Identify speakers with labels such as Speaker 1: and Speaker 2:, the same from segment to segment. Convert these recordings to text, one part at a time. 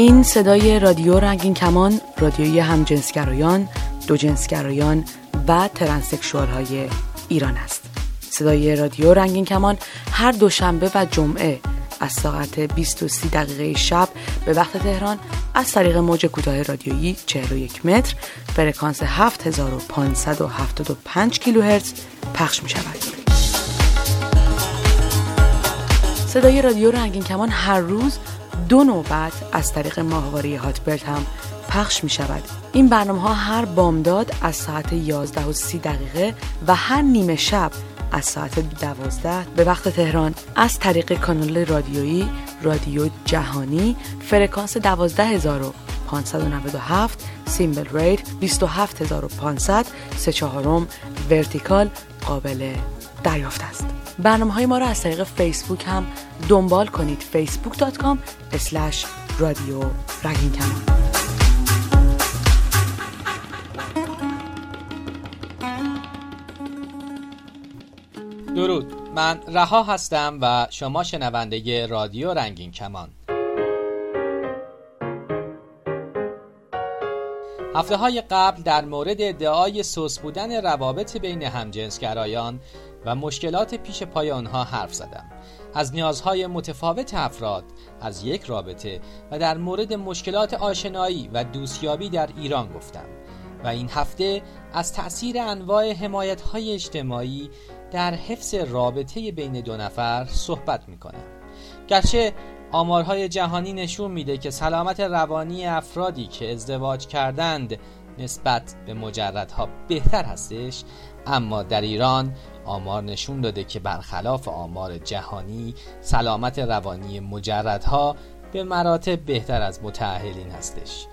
Speaker 1: این صدای رادیو رنگین کمان رادیوی همجنسگرایان دو جنسگرایان و transsexual های ایران است صدای رادیو رنگین کمان هر دوشنبه و جمعه از ساعت 20 و 30 دقیقه شب به وقت تهران از طریق موج کوتاه رادیویی 41 متر فرکانس 7575 کیلوهرتز پخش می شود. صدای رادیو رنگین کمان هر روز دو نوبت از طریق ماهواره هاتبرد هم پخش می شود. این برنامه ها هر بامداد از ساعت 11 و 30 دقیقه و هر نیمه شب از ساعت 12 به وقت تهران از طریق کانال رادیویی رادیو جهانی فرکانس 12597 سیمبل ریت 27500 سه چهارم ورتیکال قابل دریافت است برنامه های ما را از طریق فیسبوک هم دنبال کنید. facebook.com رادیو کمان
Speaker 2: درود. من رها هستم و شما شنونده رادیو رنگین کمان هفته های قبل در مورد ادعای سوس بودن روابط بین همجنسگرایان و مشکلات پیش پای آنها حرف زدم. از نیازهای متفاوت افراد از یک رابطه و در مورد مشکلات آشنایی و دوستیابی در ایران گفتم و این هفته از تأثیر انواع حمایت های اجتماعی در حفظ رابطه بین دو نفر صحبت می‌کنم. گرچه آمارهای جهانی نشون میده که سلامت روانی افرادی که ازدواج کردند نسبت به مجردها بهتر هستش. اما در ایران آمار نشون داده که برخلاف آمار جهانی سلامت روانی مجردها به مراتب بهتر از متعهلین هستش.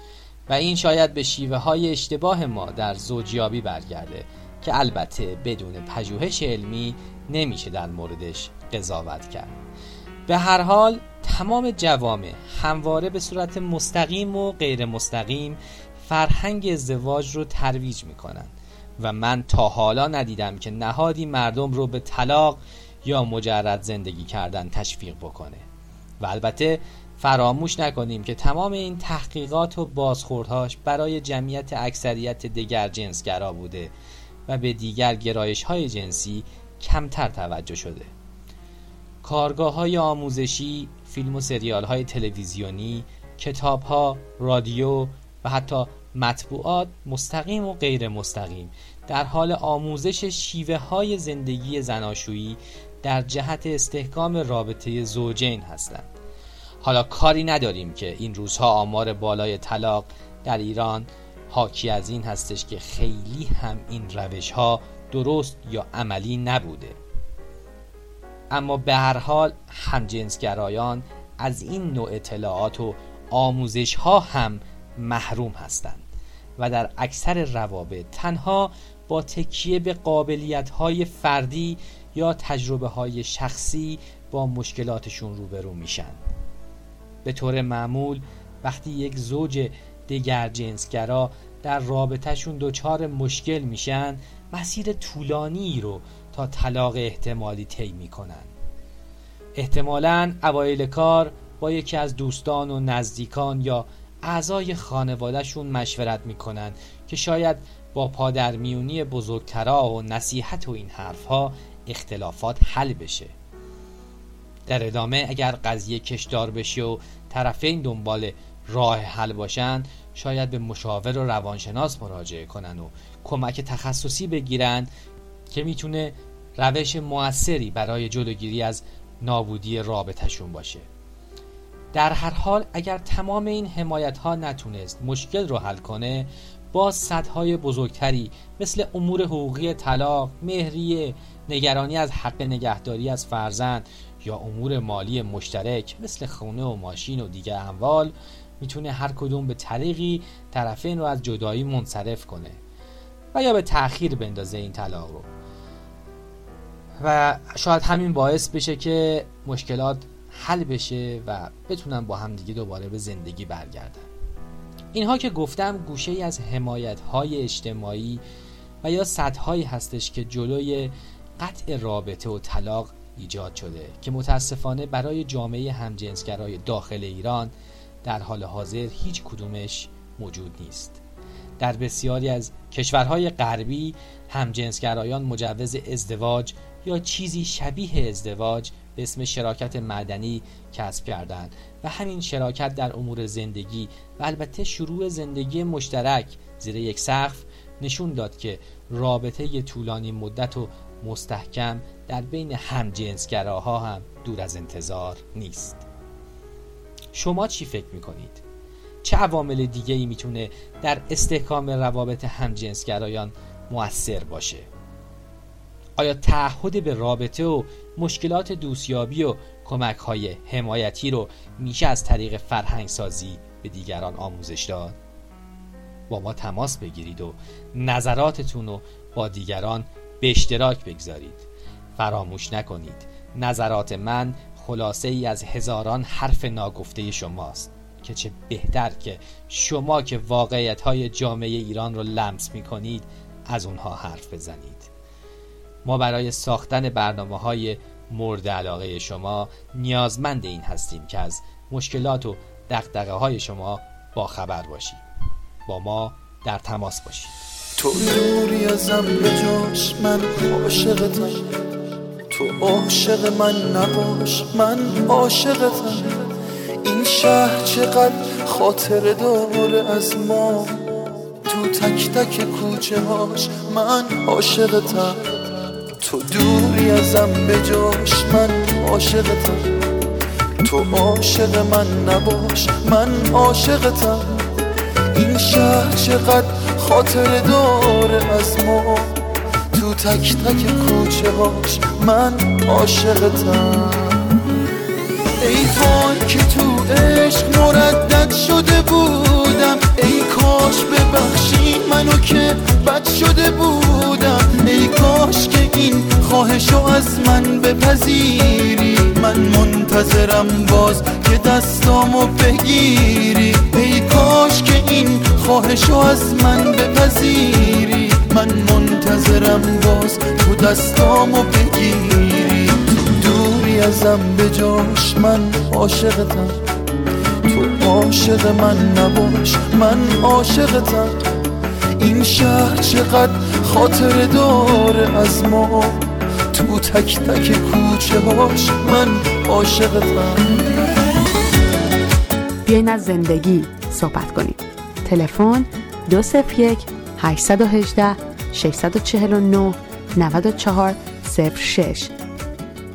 Speaker 2: و این شاید به شیوه های اشتباه ما در زوجیابی برگرده که البته بدون پژوهش علمی نمیشه در موردش قضاوت کرد. به هر حال تمام جوامع همواره به صورت مستقیم و غیر مستقیم فرهنگ ازدواج رو ترویج می‌کنن و من تا حالا ندیدم که نهادی مردم رو به طلاق یا مجرد زندگی کردن تشویق بکنه و البته فراموش نکنیم که تمام این تحقیقات و بازخوردهاش برای جمعیت اکثریت دیگر جنسگرا بوده و به دیگر گرایش های جنسی کمتر توجه شده. کارگاه های آموزشی، فیلم و سریال های تلویزیونی، کتاب ها، رادیو و حتی مطبوعات مستقیم و غیر مستقیم. در حال آموزش شیوه های زندگی زناشویی در جهت استحکام رابطه زوجین هستند. حالا کاری نداریم که این روزها آمار بالای طلاق در ایران حاکی از این هستش که خیلی هم این روش ها درست یا عملی نبوده. اما به هر حال همجنسگرایان از این نوع اطلاعات و آموزش ها هم محروم هستند و در اکثر روابط تنها با تکیه به قابلیت های فردی یا تجربه های شخصی با مشکلاتشون روبرو میشن. به طور معمول وقتی یک زوج دیگر جنسگرا در رابطهشون دچار مشکل میشن مسیر طولانی رو تا طلاق احتمالی طی می‌کنن احتمالا اوایل کار با یکی از دوستان و نزدیکان یا اعضای خانوادهشون مشورت می‌کنن که شاید با پادرمیونی بزرگترا و نصیحت و این حرفها اختلافات حل بشه. در ادامه اگر قضیه کشدار بشه و طرفین دنبال راه حل باشن شاید به مشاور و روانشناس مراجعه کنن و کمک تخصصی بگیرن که می‌تونه روش موثری برای جلوگیری از نابودی رابطهشون باشه. در هر حال اگر تمام این حمایت ها نتونست مشکل رو حل کنه با سطح بزرگتری مثل امور حقوقی طلاق، مهریه، نگرانی از حق نگهداری از فرزند یا امور مالی مشترک مثل خونه و ماشین و دیگر اموال می‌تونه هر کدوم به طریقی طرفین رو از جدایی منصرف کنه و یا به تأخیر بندازه این طلاق رو. و شاید همین باعث بشه که مشکلات حل بشه و بتونن با هم دیگه دوباره به زندگی برگردن. اینها که گفتم گوشه ای از حمایت های اجتماعی و یا هایی هستش که جلوی قطع رابطه و طلاق ایجاد شده که متاسفانه برای جامعه همجنسگرای داخل ایران در حال حاضر هیچ کدومش موجود نیست. در بسیاری از کشورهای غربی همجنسگرایان مجوز ازدواج یا چیزی شبیه ازدواج به اسم شراکت مدنی کسب کردند و همین شراکت در امور زندگی و البته شروع زندگی مشترک زیر یک سقف نشون داد که رابطه طولانی مدت و مستحکم در بین همجنسگراها هم دور از انتظار نیست شما چی فکر می‌کنید؟ چه عوامل دیگه ای می‌تونه در استحکام روابط همجنسگرایان مؤثر باشه؟ آیا تعهد به رابطه و مشکلات دوستیابی و کمک های حمایتی رو میشه از طریق فرهنگ سازی به دیگران آموزش داد؟ با ما تماس بگیرید و نظراتتون رو با دیگران به اشتراک بگذارید فراموش نکنید نظرات من خلاصه ای از هزاران حرف ناگفته شماست که چه بهتر که شما که واقعیت های جامعه ایران رو لمس می کنید از اونها حرف بزنید ما برای ساختن برنامه های مورد علاقه شما نیازمند این هستیم که از مشکلات و دقدقه های شما با خبر باشید با ما در تماس باشید.
Speaker 3: تو دوری ازم به جاش من عاشقتم تو عاشق من نباش من عاشقتم این شهر چقدر خاطر داره از ما. تو تک تک کوچه هاش من عاشقتم تو دوری ازم به جاش من عاشقتم تو. عاشق من نباش من عاشقتم این شهر چقدر خاطر داره از ما. تو تک تک کوچه هاش من عاشقتم ای وای که تو عشق مردد شده بودم. ای کاش ببخشی منو که بد شده بودم. ای کاش که این خواهشو از من بپذیری. من منتظرم باز که دستامو بگیری. ای کاش که این خواهشو از من بپذیری. من منتظرم باز تو دستامو بگیری. دوری ازم به جاش من عاشقتم. عاشق من نباش من عاشقتم. این شهر چقدر خاطر داره از ما. تو تک تک کوچه هاش من عاشقتم.
Speaker 1: بیاین از زندگی صحبت کنیم. تلفن 201 818 649 94 06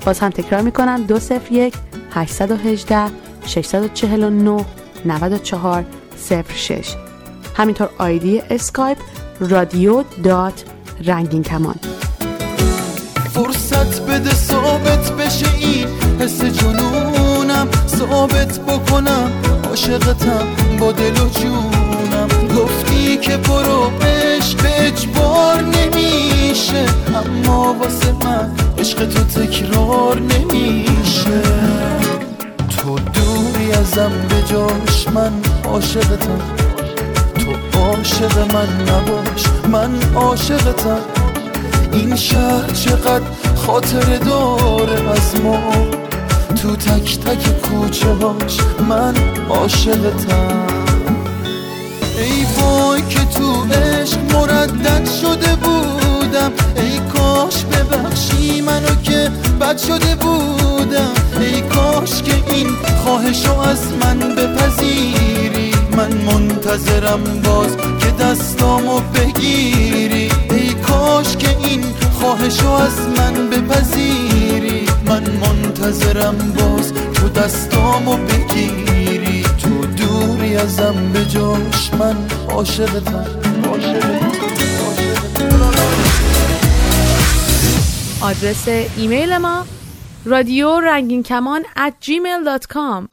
Speaker 1: باز هم تکرار می‌کنم 201 818 649 94 06 همینطور آیدی اسکایپ رادیو dot رنگین کمان
Speaker 3: فرصت بده ثابت بشه این حس جنونم. ثابت بکنم عاشقتم با دل و جونم. گفتی که برو عشق به اجبار نمیشه. اما واسه من عشق تو تکرار نمیشه. دوری ازم به جاش من عاشقتم. تو عاشق من نباش من عاشقتم. این شهر چقدر خاطر داره از ما. تو تک تک کوچه هاش من عاشقتم. ای وای که تو عشق مردد شده بودم. ای کاش ببخشی منو که بد شده بودم. ای کاش که این خواهشو از من بپذیری. من منتظرم باز که دستامو بگیری. ای کاش که این خواهشو از من بپذیری. من منتظرم باز تو دستامو بگیری. تو دوری ازم به جاش من عاشقتم.
Speaker 1: آدرس ایمیل ما رادیو رنگین کمان at gmail.com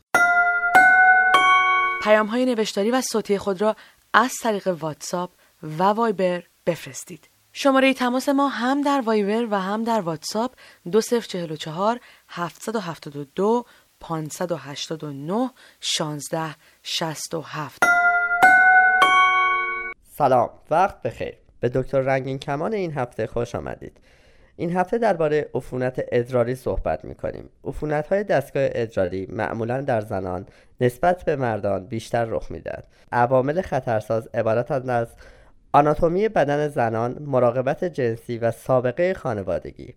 Speaker 1: پیام های نوشتاری و صوتی خود را از طریق واتساپ و وایبر بفرستید. شماره تماس ما هم در وایبر و هم در واتساپ 2044 772 589 16 67
Speaker 4: سلام وقت بخیر. به دکتر رنگین کمان این هفته خوش آمدید. این هفته درباره عفونت ادراری صحبت می‌کنیم. عفونت های دستگاه ادراری معمولا در زنان نسبت به مردان بیشتر رخ می‌دهد. عوامل خطرساز عبارتند از آناتومی بدن زنان مراقبت جنسی و سابقه خانوادگی.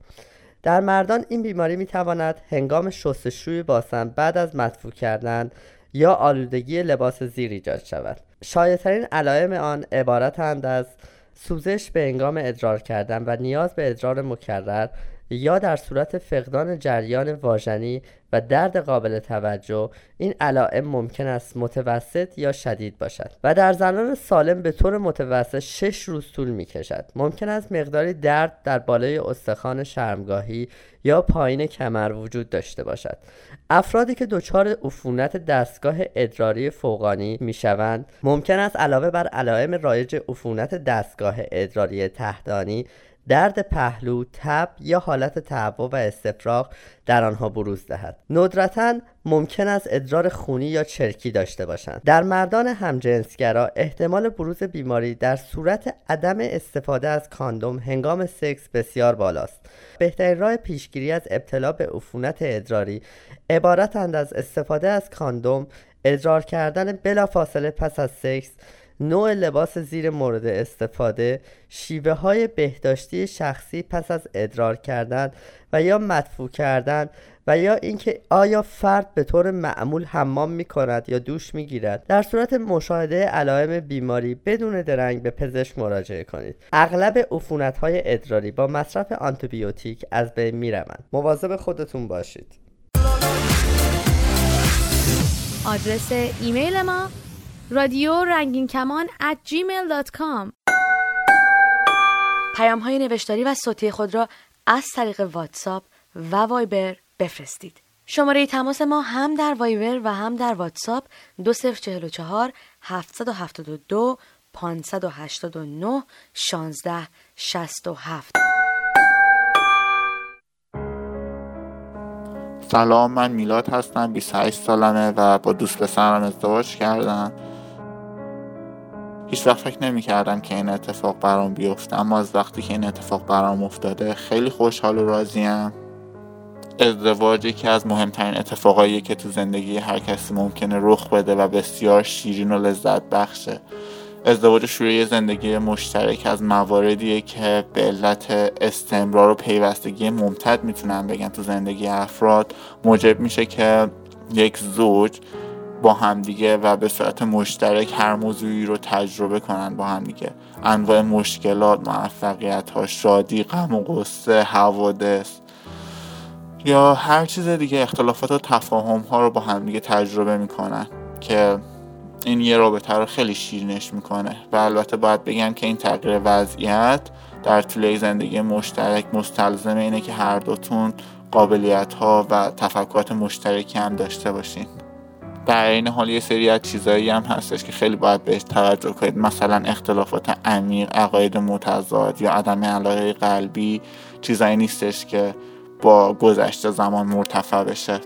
Speaker 4: در مردان این بیماری می تواند هنگام شستشوی باسن بعد از مدفوع کردن یا آلودگی لباس زیر ایجاد شود. شایدترین علائم آن عبارتند از سوزش به هنگام ادرار کردن و نیاز به ادرار مکرر یا در صورت فقدان جریان واژنی و درد قابل توجه این علائم ممکن است متوسط یا شدید باشد و در زنان سالم به طور متوسط 6 روز طول می کشد ممکن است مقداری درد در بالای استخوان شرمگاهی یا پایین کمر وجود داشته باشد. افرادی که دچار عفونت دستگاه ادراری فوقانی می شوند ممکن است علاوه بر علائم رایج عفونت دستگاه ادراری تحتانی درد پهلو، تب یا حالت تهوع و استفراغ در آنها بروز دهد. ندرتا ممکن است ادرار خونی یا چرکی داشته باشند. در مردان همجنسگرا احتمال بروز بیماری در صورت عدم استفاده از کاندوم هنگام سکس بسیار بالاست. بهترین راه پیشگیری از ابتلا به عفونت ادراری عبارتند از استفاده از کاندوم ادرار کردن بلافاصله پس از سکس نوع لباس زیر مورد استفاده شیوه های بهداشتی شخصی پس از ادرار کردن و یا مدفوع کردن و یا اینکه آیا فرد به طور معمول حمام می کند یا دوش می گیرد در صورت مشاهده علائم بیماری بدون درنگ به پزشک مراجعه کنید. اغلب عفونت های ادراری با مصرف آنتیبیوتیک از بین می روند مواظب خودتون باشید.
Speaker 5: آدرس ایمیل ما رادیو رنگین کمان at gmail.com
Speaker 1: پیام های نوشتاری و صوتی خود را از طریق واتساپ و وایبر بفرستید. شماره تماس ما هم در وایبر و هم در واتساپ 2044 772 589 16 67
Speaker 6: سلام من میلاد هستم 28 سالمه و با دوست پسرم ازدواج کردم. هیچ وقت فکر نمی کردم که این اتفاق برام بیفته اما از وقتی که این اتفاق برام افتاده خیلی خوشحال و راضیم. ازدواج که از مهمترین اتفاقایی که تو زندگی هر کسی ممکنه رخ بده و بسیار شیرین و لذت بخشه. ازدواج شروع زندگی مشترک از مواردیه که به علت استمرار و پیوستگی ممتد می‌تونن بگن تو زندگی افراد. موجب میشه که یک زوج با همدیگه و به صورت مشترک هر موضوعی رو تجربه کنن با همدیگه انواع مشکلات موفقیت ها شادی غم و قصه حوادث یا هر چیز دیگه اختلافات و تفاهم ها رو با همدیگه تجربه می‌کنن که این یه رابطه رو خیلی شیرینش می‌کنه. و البته باید بگم که این تغییر وضعیت در طول زندگی مشترک مستلزم اینه که هر دوتون قابلیت ها و تفکرات مشترکی هم داشته باشین. در این حال یه سری از چیزایی هم هستش که خیلی باید بهش توجه کنید. مثلا اختلافات عمیق عقاید متضاد یا عدم علاقه قلبی چیزایی نیستش که با گذشته زمان مرتفع بشه.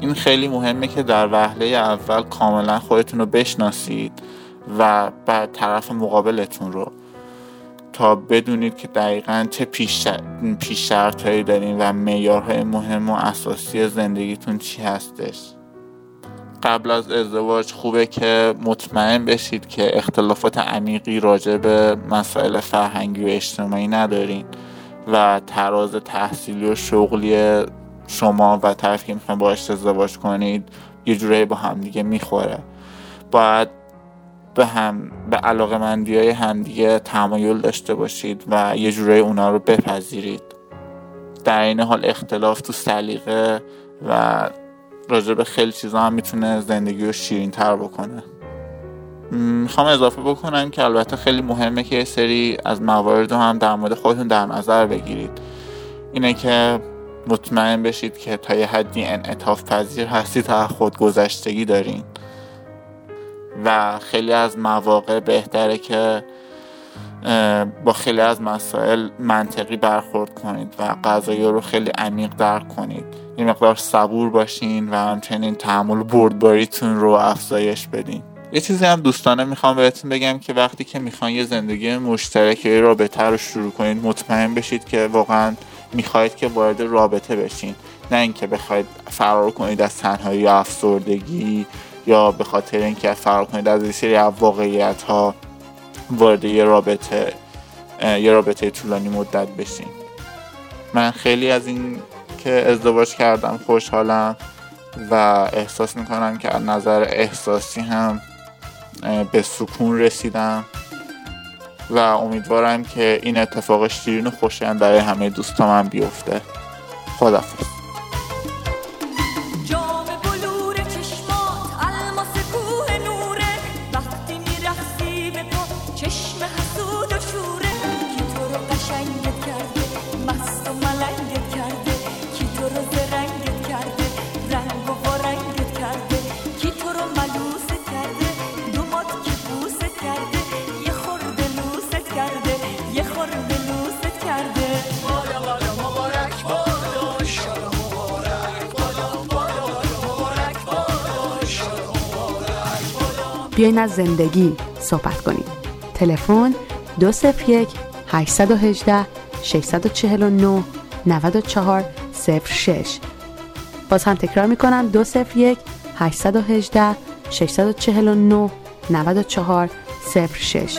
Speaker 6: این خیلی مهمه که در وهله اول کاملا خودتون رو بشناسید و بعد طرف مقابلتون رو تا بدونید که دقیقا چه پیش, پیش شرط دارین و میارهای مهم و اساسی زندگیتون چی هستش. قبل از ازدواج خوبه که مطمئن بشید که اختلافات عمیقی راجع به مسائل فرهنگی و اجتماعی ندارین و تراز تحصیلی و شغلی شما و طرفی که می‌خواین باش ازدواج کنید یه جورایی با همدیگه می‌خوره. باید به هم به علاقه مندی های همدیگه تمایل داشته باشید و یه جورایی اونا رو بپذیرید. در این حال اختلاف تو سلیقه و راجع به خیلی چیزا هم می‌تونه زندگی رو شیرین تر بکنه می‌خوام اضافه بکنم که البته خیلی مهمه که سری از موارد رو هم در مورد خودتون در نظر بگیرید. اینه که مطمئن بشید که تا یه حدی انعطاف پذیر هستید تا خودگذشتگی دارین. و خیلی از مواقع بهتره که با خیلی از مسائل منطقی برخورد کنید و قضایی رو خیلی عمیق درک کنید. یه مقدار صبور باشین و همچنین تحمل بردباریتون رو افزایش بدین. یه چیزی هم دوستانه می‌خوام بهتون بگم که وقتی که می‌خوان یه زندگی مشترک رابطه رو شروع کنید مطمئن بشید که واقعا می‌خواید که وارد رابطه بشین. نه اینکه بخواید فرار کنید از تنهایی یا افسردگی یا به خاطر اینکه فرار کنید از این سری واقعیت ها وارد یه رابطه یه رابطه طولانی مدت بشین. من خیلی از این که ازدواج کردم خوشحالم و احساس می‌کنم که از نظر احساسی هم به سکون رسیدم و امیدوارم که این اتفاق شیرین و خوشایند برای همه دوستان من بیفته. خدافظ
Speaker 1: بیاین از زندگی صحبت کنیم. تلفن 201 818 649 94 06 باز هم تکرار می‌کنم 201 818 649 94 06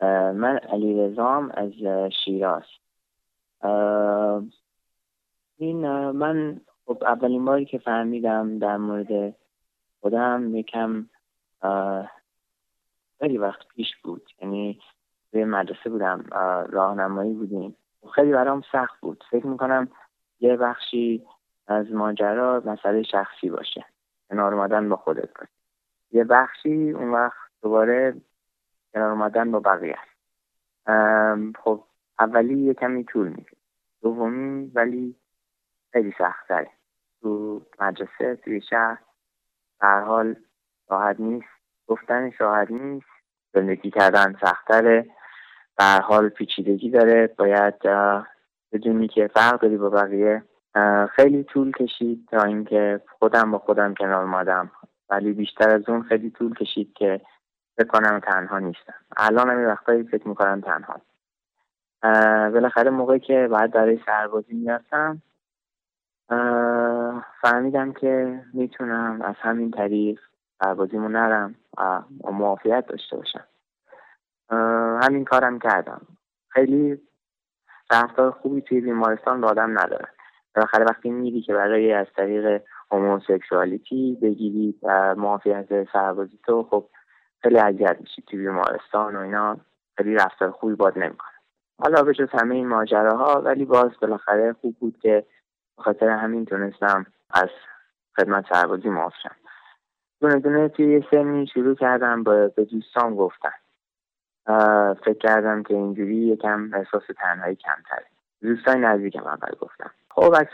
Speaker 7: من علی رزام از شیراز. این من خب اولین باری که فهمیدم در مورد خودم یکم خیلی وقت پیش بود. یعنی به مدرسه بودم راهنمایی بودیم. خیلی برام سخت بود. فکر می‌کنم یه بخشی از ماجرا مسئله شخصی باشه. کنار اومدن با خودت باشه. یه بخشی اون وقت دوباره کنار اومدن با بقیه خب اولی یه کمی طول میشه دومی ولی خیلی سختره تو مدرسه توی شهر در حال راحت نیست. گفتن راحت نیست. زندگی کردن سختره در حال پیچیدگی داره. باید بدونی که فرق داری با بقیه. خیلی طول کشید تا اینکه خودم با خودم کنار اومدم. ولی بیشتر از اون خیلی طول کشید که فکر کنم تنها نیستم. الان هم وقتایی فکر می‌کنم تنها. بالاخره موقعی که بعد برای سربازی می‌رفتم فهمیدم که می‌تونم از همین طریق سربازیمو نرم و معافیت داشته باشم. همین کارم کردم. خیلی رفتار خوبی توی بیمارستان به آدم نداره بالاخره وقتی میری که برای از طریق هوموسکسوالیتی بگیری و معافیت سربازی تو خب خیلی اذیت میشی توی بیمارستان و اینا. خیلی رفتار خوبی باد نمی‌کنه. حالا به جز همه این ماجراها ولی باز بالاخره خوب بود که خاطر همین تونستم از خدمت سربازی معاف شم. دونه دونه توی یه سنی شروع کردم به دوستان گفتن. فکر کردم که اینجوری یکم احساس تنهایی کمتره. دوستان نزدیکم اول گفتم. خب عکس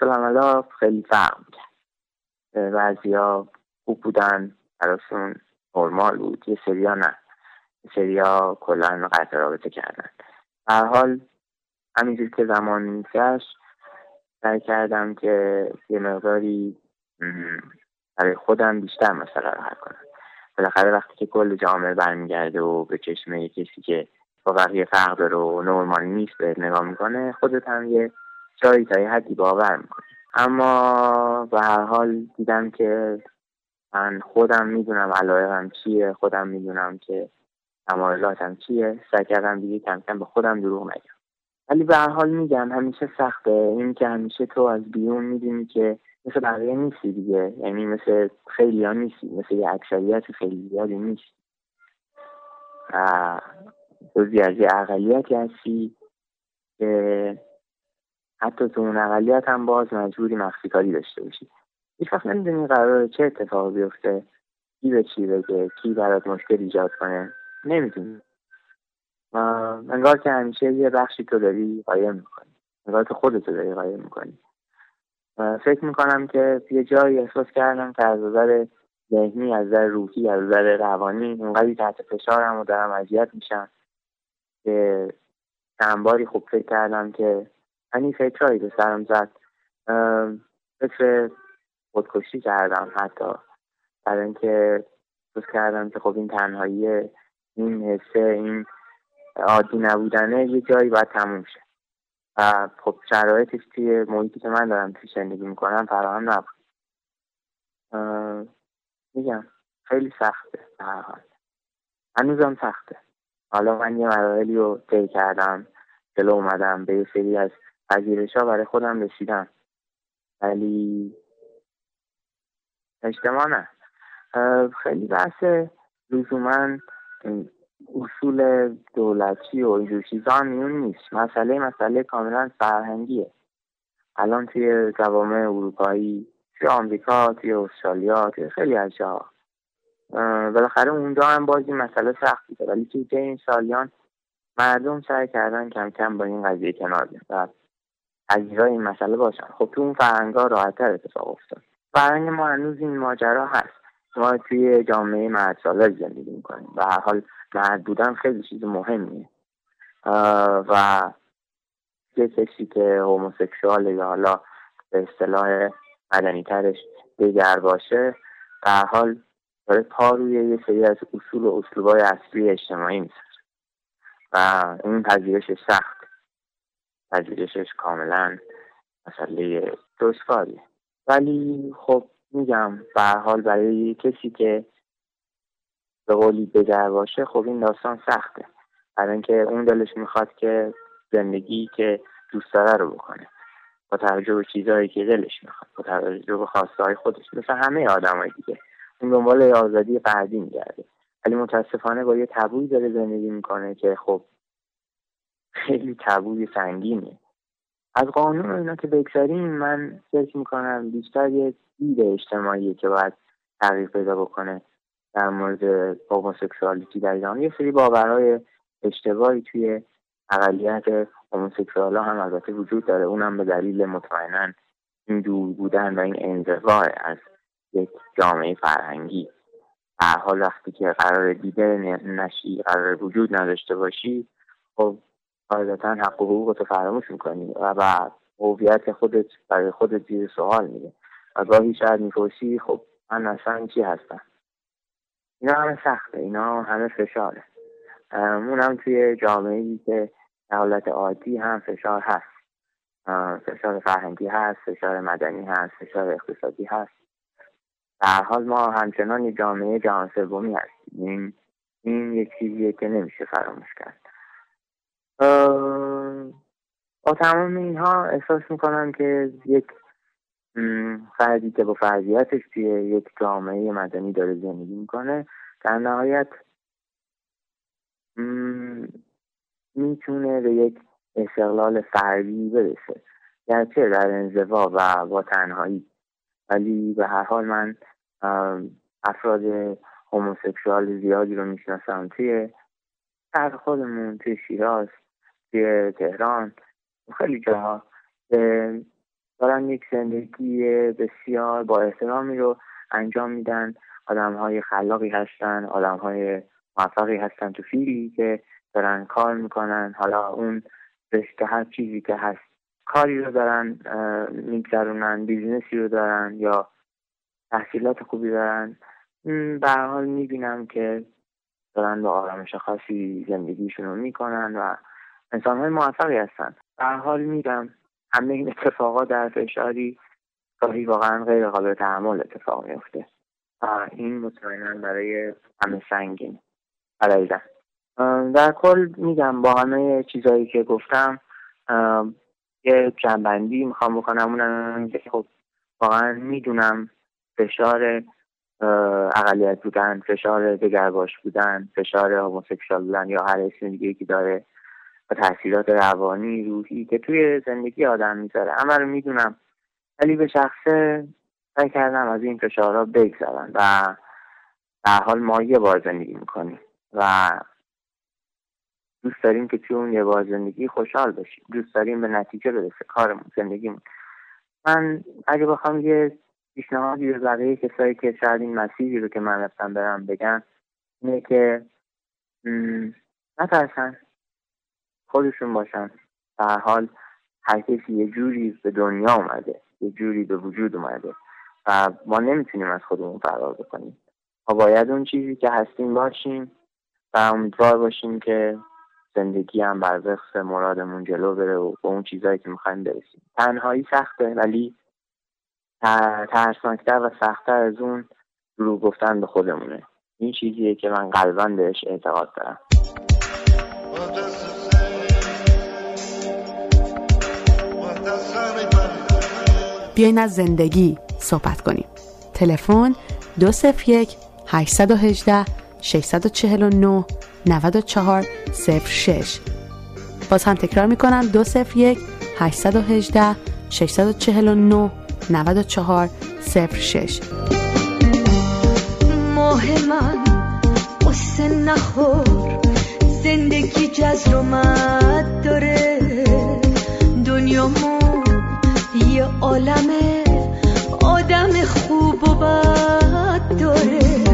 Speaker 7: خیلی فرق می‌کرد. بعضیا خوب بودن براشون نرمال بود. یه سریا نه. سریا کلا قطع رابطه کردن. هر حال همینجور که زمان میگذشت سعی کردم که یه مقداری برای خودم بیشتر مسئله رو حل کنم. بالاخره وقتی که کل جامعه برمیگرده و به چشم کسی که با بقیه فرق داره و نرمال نیست به نگاه می‌کنه خودت هم یه جایی تا یه حدی باور می‌کنی. اما به هر حال دیدم که من خودم می‌دونم علایقم چیه خودم می‌دونم که تمایلاتم چیه. سعی کردم دیگه کم کم به خودم دروغ نگم. ولی به هر حال میگم همیشه سخته. این که همیشه تو از بیرون می‌دونی که مثل بقیه نیستی دیگه. یعنی مثل خیلی ها نیستی. مثل یه اکثریت خیلی زیادی نیست جزی از یه اقلیتی هستی که حتی تو اون اقلیت هم باز مجبوری مخفی کاری داشته باشی. هیچ وقت نمی‌دونی قرار چه اتفاقی بیفته کی به چی بگه کی برات مشکل ایجاد کنه نمی‌دونی. انگار که همیشه یه بخشی تو داری قایم می‌کنی انگار که خودتو داری قایم می‌کنی. فکر می‌کنم که یه جایی احساس کردم که از نظر ذهنی از نظر روحی از نظر روانی اونقدری تحت فشارم و دارم اذیت میشم که چند باری خوب فکر کردم که این فکرهایی به سرم زد. فکر خودکشی کردم حتی. برای اینکه فکر کردم که خب این تنهایی این حسه این عادی نبودنه یه جایی باید تموم شه. و خب شرایطش توی محیطی که من دارم توی زندگی می‌کنم فراهم نبود. میگم خیلی سخته هر حال. هنوزم سخته. حالا من یه مراحلی رو طی کردم جلو اومدم به یه سری از پذیرش ها برای خودم رسیدم. ولی اجتماع نه خیلی بحث لزوما اصول دولتی و اینجور چیزا میون نیست. مسئله مسئله کاملا فرهنگیه. الان توی جوامع اروپایی توی آمریکا توی استرالیا توی خیلی از جاها. بالاخره اونجا هم باز این مسئله سختی ولی توی این سالیان مردم سعی کردن کم کم با این قضیه کنار بیان و پذیرای این مسئله باشن. خب تو اون فرهنگا راحتتر اتفاق افتاد. فرهنگ ما هنوز این ماجرا هست. ما توی جامعه مرد سالار زندگی می‌کنیم و هر حال مرد بودن خیلی چیز مهمیه. و یه کسی که هوموسکسوال یا حالا به اصطلاح مدنی ترش دیگر باشه در حال داره پا روی یه سری از اصول و اسلوبای اصلی اجتماعی می‌سازه. و این پذیرش سخت. پذیرشش کاملا مسئله دشواریه. ولی خب میگم به حال برای کسی که به قولی بگر باشه خب این داستان سخته. برای اینکه اون دلش می‌خواد که زندگی که دوست داره رو بکنه. با توجه به چیزهایی که دلش می‌خواد با توجه به خواسته های خودش. مثل همه آدمای دیگه. اون دنبال آزادی فردی میگرده. ولی متاسفانه با یه تبوی داره زندگی می‌کنه که خب خیلی تبوی سنگینه از قانون اینا که بگذاریم من فکر می‌کنم بیشتر یه دید اجتماعی که باید تغییر پیدا بکنه در مورد هوموسکسوالیتی در ایران. یه سری باورهای اشتباهی توی اقلیت هوموسکسوال هم البته وجود داره. اونم به دلیل مطمئنا این دور بودن و این انزوا از یک جامعه فرهنگی. هر حال وقتی که قرار دیده نشی قرار وجود نداشته باشی خب قاعدتا حق و حقوق تو فراموش می‌کنی و هویت خودت برای خودت زیر سوال میده و گاهی شاید می‌پرسی خب من اصلا چی هستم؟ اینا همه سخته اینا همه فشاره. اونم توی جامعه ای که حالت عادی هم فشار هست. فشار فرهنگی هست فشار مدنی هست فشار اقتصادی هست. در حال ما همچنان جامعه جهان سومی هستیم. این این یک چیزیه که نمیشه فراموش کرد. با تمام اینها احساس می‌کنم که یک فردی که با فرضیتش توی یک جامعه مدنی داره زندگی می‌کنه در نهایت می‌تونه به یک استقلال فردی برسه. گرچه در انزوا و با تنهایی. ولی به هر حال من افراد هوموسکسوال زیادی رو می‌شناسم. توی شهر خودمون توی شیراز توی تهران. خیلی جاها دارن یک زندگی بسیار با احترامی رو انجام میدن. آدم های خلاقی هستن آدم های موفقی هستن تو فیلی که دارن کار می‌کنن. حالا اون رشته هر چیزی که هست کاری رو دارن میگذرونن business ی رو دارن یا تحصیلات خوبی دارن. به حال می‌بینم که دارن به آرامش خاصی زندگیشون رو می‌کنن و انسان های موفقی هستن. در حال میگم همه این اتفاقا در فشاری گاهی واقعا غیر قابل تحمل اتفاق میفته. و این مطمئنا برای همه سنگین. علیزن در کل میگم با همه چیزهایی که گفتم یه جنبندی می‌خوام بکنم. اونم که خب واقعا می‌دونم فشار اقلیت بودن فشار دگرباش بودن فشار هموسکشال بودن یا هر اسم دیگه که داره. و تاثیرات روانی روحی که توی زندگی آدم می‌ذاره. همه رو می‌دونم. ولی به شخصه سعی کردم از این فشارها بگذرم و در حال ما یه بار زندگی می‌کنیم و دوست داریم که توی اون یه بار زندگی خوشحال باشیم. دوست داریم به نتیجه برسه کارمون زندگیمون. من اگه بخوام یه پیشنهادی به بقیه کسایی که شاید این مسیری رو که من رفتم برم بگم اینه که نترسن. خودشون باشن. در حال هر کسی یه جوری به دنیا اومده یه جوری به وجود اومده و ما نمی‌تونیم از خودمون فرار بکنیم. ما باید اون چیزی که هستیم باشیم و امیدوار باشیم که زندگی هم بر وقت مرادمون جلو بره و به اون چیزهایی که می‌خوایم برسیم. تنهایی سخته ولی ترسناکتر و سختتر از اون رو گفتن به خودمونه. این چیزیه که من قلبا بهش اعتقاد دارم.
Speaker 1: بیاین از زندگی صحبت کنیم. تلفن 201 818 649 94 06 باز هم تکرار می‌کنم 201 818 649 94 06
Speaker 8: ماه من قصه نخور زندگی جزر و داره. دنیامون یه عالم آدم خوب و بد داره.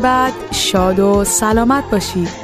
Speaker 1: بعد شاد و سلامت باشید.